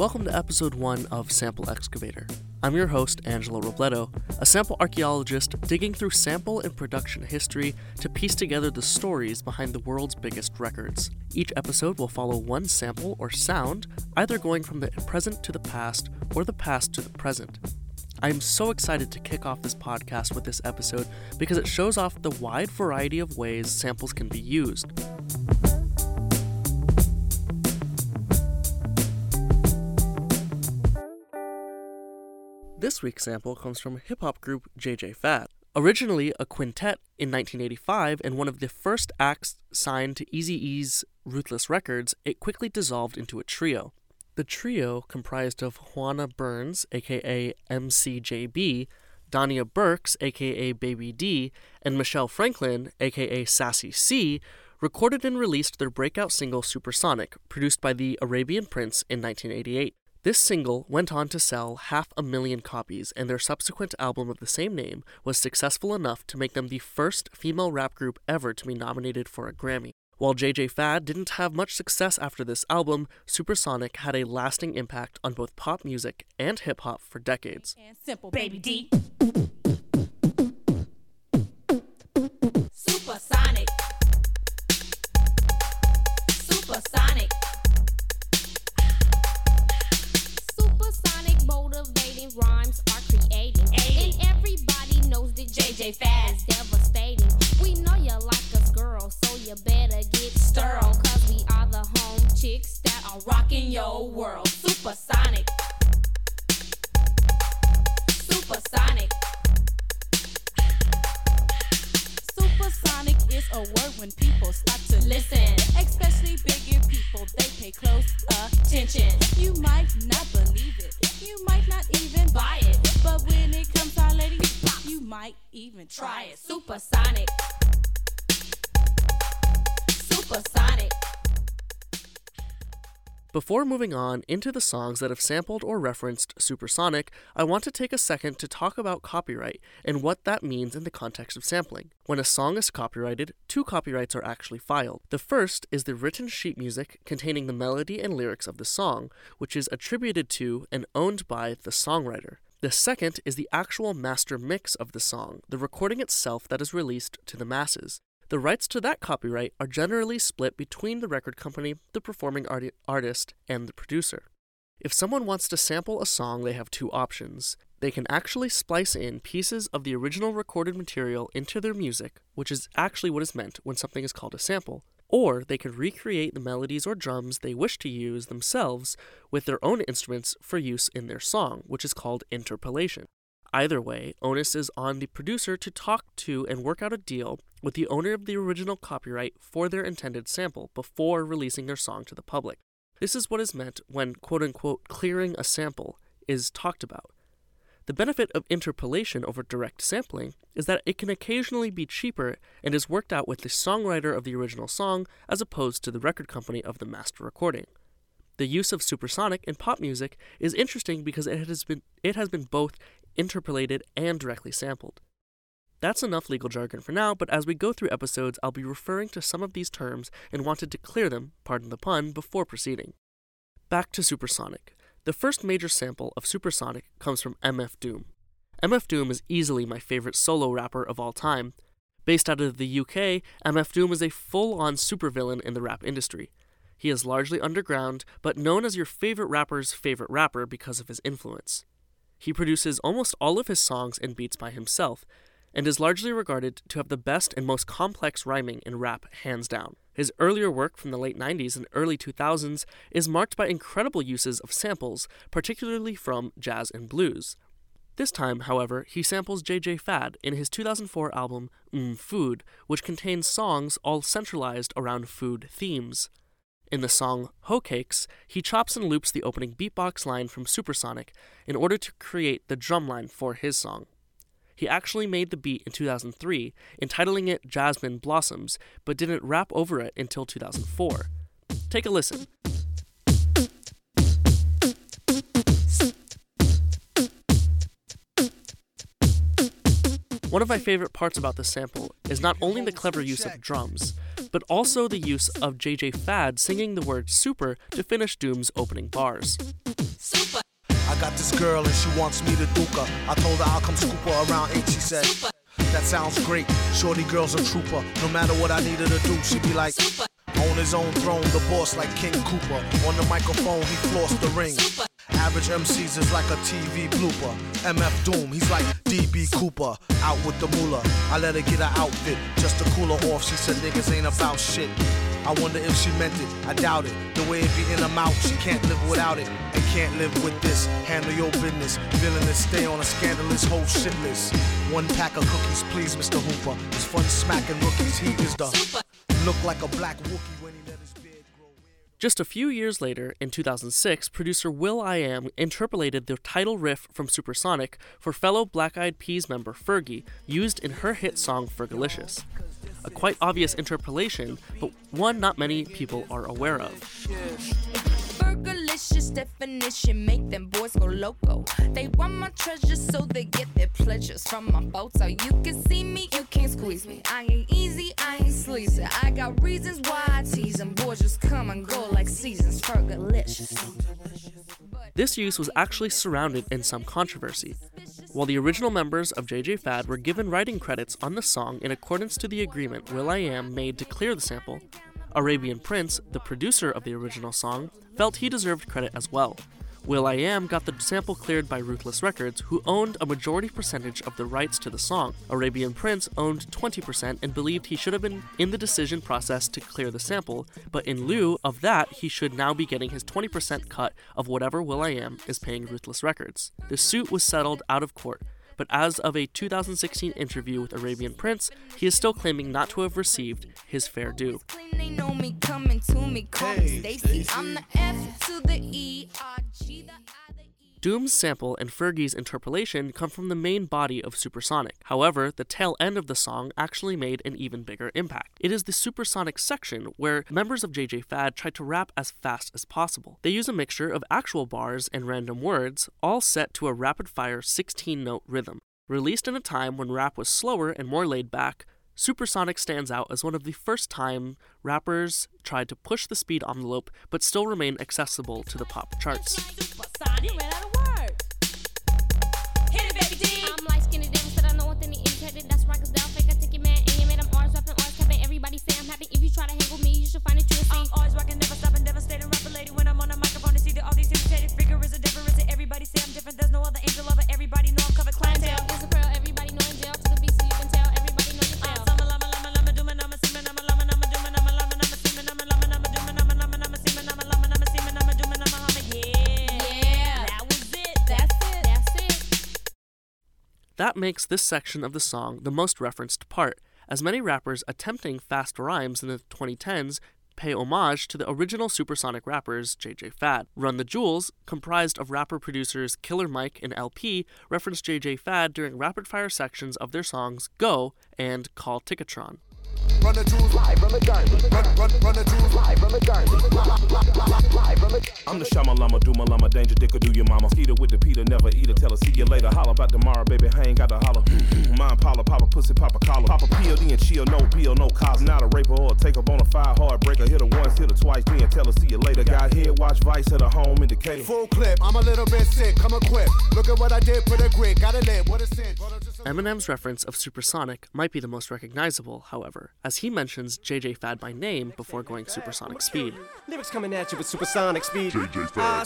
Welcome to episode one of Sample Excavator. I'm your host, Angelo Robledo, a sample archaeologist digging through sample and production history to piece together the stories behind the world's biggest records. Each episode will follow one sample or sound, either going from the present to the past or the past to the present. I am so excited to kick off this podcast with this episode because it shows off the wide variety of ways samples can be used. This week's sample comes from hip hop group JJ Fad. Originally a quintet in 1985 and one of the first acts signed to Eazy-E's Ruthless Records, it quickly dissolved into a trio. The trio comprised of Juana Burns, aka MCJB, Dania Birks, aka Baby D, and Michelle Franklin, aka Sassy C, recorded and released their breakout single Supersonic, produced by the Arabian Prince in 1988. This single went on to sell half a million copies, and their subsequent album of the same name was successful enough to make them the first female rap group ever to be nominated for a Grammy. While JJ Fad didn't have much success after this album, Supersonic had a lasting impact on both pop music and hip hop for decades. That JJ Before moving on into the songs that have sampled or referenced Supersonic, I want to take a second to talk about copyright and what that means in the context of sampling. When a song is copyrighted, two copyrights are actually filed. The first is the written sheet music containing the melody and lyrics of the song, which is attributed to and owned by the songwriter. The second is the actual master mix of the song, the recording itself that is released to the masses. The rights to that copyright are generally split between the record company, the performing arti- artist, and the producer. If someone wants to sample a song, they have two options. They can actually splice in pieces of the original recorded material into their music, which is actually what is meant when something is called a sample. Or they can recreate the melodies or drums they wish to use themselves with their own instruments for use in their song, which is called interpolation. Either way, onus is on the producer to talk to and work out a deal with the owner of the original copyright for their intended sample before releasing their song to the public. This is what is meant when quote unquote clearing a sample is talked about. The benefit of interpolation over direct sampling is that it can occasionally be cheaper and is worked out with the songwriter of the original song as opposed to the record company of the master recording. The use of supersonic in pop music is interesting because it has been it has been both interpolated and directly sampled. That's enough legal jargon for now, but as we go through episodes, I'll be referring to some of these terms and wanted to clear them, pardon the pun, before proceeding. Back to Supersonic. The first major sample of Supersonic comes from MF Doom. MF Doom is easily my favorite solo rapper of all time. Based out of the UK, MF Doom is a full on supervillain in the rap industry. He is largely underground, but known as your favorite rapper's favorite rapper because of his influence. He produces almost all of his songs and beats by himself, and is largely regarded to have the best and most complex rhyming in rap, hands down. His earlier work from the late 90s and early 2000s is marked by incredible uses of samples, particularly from jazz and blues. This time, however, he samples JJ Fad in his 2004 album Mm Food, which contains songs all centralized around food themes. In the song Hoe Cakes, he chops and loops the opening beatbox line from Supersonic in order to create the drum line for his song. He actually made the beat in 2003, entitling it Jasmine Blossoms, but didn't rap over it until 2004. Take a listen. One of my favorite parts about this sample is not only the clever use of drums, but also the use of JJ Fad singing the word super to finish Doom's opening bars. Super. I got this girl and she wants me to duke her. I told her I'll come scoop her around eight. She said, Super. That sounds great. Shorty girl's a trooper. No matter what I needed to do, she'd be like, Super. On his own throne, the boss like King Cooper. On the microphone, he flossed the ring. Super. Average MCs is like a TV blooper. MF Doom, he's like DB Cooper. Out with the moolah. I let her get her outfit just to cool her off. She said niggas ain't about shit. I wonder if she meant it. I doubt it. The way it be in her mouth, she can't live without it. And can't live with this. Handle your business. Villainous, stay on a scandalous whole shit list. One pack of cookies, please, Mr. Hooper. It's fun smacking rookies. He is the look like a black Wookie Just a few years later, in 2006, producer will.i.am interpolated the title riff from Supersonic for fellow Black Eyed Peas member Fergie, used in her hit song Fergalicious. A quite obvious interpolation, but one not many people are aware of. Fergalicious definition make them boys go loco. They want my treasures so they get their pleasures from my photo. You can see me, you can't squeeze me. I ain't easy, I ain't sleazy. I got reasons why I tease them. Boys just come and go like seasons. Fergalicious. This use was actually surrounded in some controversy. While the original members of JJ Fad were given writing credits on the song in accordance to the agreement will.i.am made to clear the sample, Arabian Prince, the producer of the original song, felt he deserved credit as well. will.i.am got the sample cleared by Ruthless Records, who owned a majority percentage of the rights to the song. Arabian Prince owned 20% and believed he should have been in the decision process to clear the sample, but in lieu of that, he should now be getting his 20% cut of whatever will.i.am is paying Ruthless Records. The suit was settled out of court, but as of a 2016 interview with Arabian Prince, he is still claiming not to have received his fair due. Claim Doom's sample and Fergie's interpolation come from the main body of Supersonic. However, the tail end of the song actually made an even bigger impact. It is the Supersonic section where members of JJ Fad try to rap as fast as possible. They use a mixture of actual bars and random words, all set to a rapid fire 16 note rhythm. Released in a time when rap was slower and more laid back, Supersonic stands out as one of the first time rappers tried to push the speed envelope but still remain accessible to the pop charts. You ran out of That makes this section of the song the most referenced part, as many rappers attempting fast rhymes in the 2010s pay homage to the original supersonic rappers JJ Fad. Run the Jewels, comprised of rapper producers Killer Mike and El-P, reference JJ Fad during rapid fire sections of their songs Go and Call Ticketron. Run the jewels live from the garden. Run, run, run the jewels live from the garden. Live from the I'm the Shama Lama, do my llama, danger dick or do your mama. Skeeter with the Peter, never eat her, tell her, see you later. Holla about tomorrow, baby, I ain't got to holler. Mine Paula, papa pussy, papa collar. Papa POD and chill, no bill, no cause. Not a raper or a take up on a heartbreaker. Hit her once, hit her twice, then tell her, see you later. Got head, watch Vice, hit her home indicator. Full clip, I'm a little bit sick, come equipped. Look at what I did for the grit, gotta live, what a sin. Eminem's reference of Supersonic might be the most recognizable, however, as he mentions JJ Fad by name before going supersonic speed. Lyrics coming at you with supersonic speed. JJ Fad. Uh,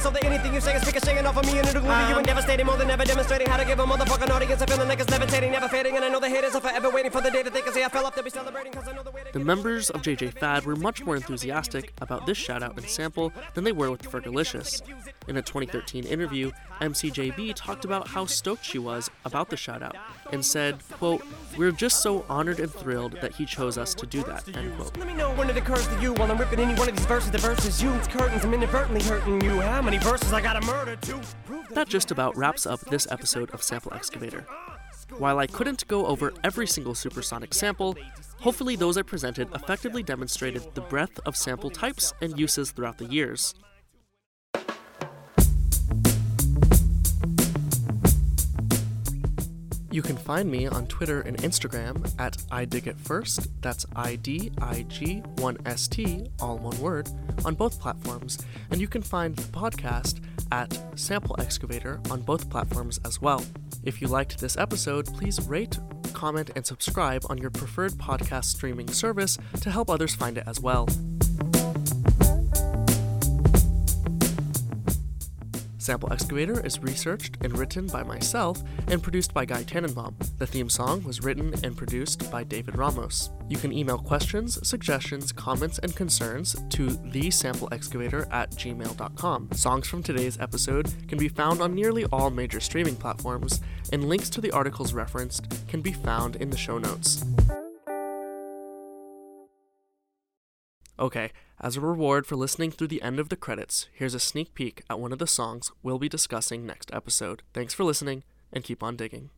summer, lama, doom, you assuming I'm a human. What I gotta do to get it through to you? I'm superhuman, innovative, and I made a rubber so that anything you say is speaking, shaking off of me and it'll glue to you and devastating. More than ever demonstrating how to give a motherfucking audience a feeling like it's levitating, never fading. And I know the haters are forever waiting for the day that they can say I fell off to be celebrating. Cause I know the way The members of JJ Fad were much more enthusiastic about this shoutout and sample than they were with Fergalicious. In a 2013 interview, MCJB talked about how stoked she was about the shoutout and said, quote, We're just so honored and thrilled that he chose us to do that, end quote. Let me know when it occurs to you while I'm ripping any one of these verses. Verses you, it's curtains, I'm inadvertently hurting you. How many verses I gotta murder to That just about wraps up this episode of Sample Excavator. While I couldn't go over every single supersonic sample, hopefully those I presented effectively demonstrated the breadth of sample types and uses throughout the years. You can find me on Twitter and Instagram at idigitfirst, that's I D I G 1 S T, all one word, on both platforms, and you can find the podcast at Sample Excavator on both platforms as well. If you liked this episode, please rate, comment, and subscribe on your preferred podcast streaming service to help others find it as well. Sample Excavator is researched and written by myself and produced by Guy Tannenbaum. The theme song was written and produced by David Ramos. You can email questions, suggestions, comments, and concerns to thesampleexcavator at gmail.com. Songs from today's episode can be found on nearly all major streaming platforms, and links to the articles referenced can be found in the show notes. Okay, as a reward for listening through the end of the credits, here's a sneak peek at one of the songs we'll be discussing next episode. Thanks for listening, and keep on digging.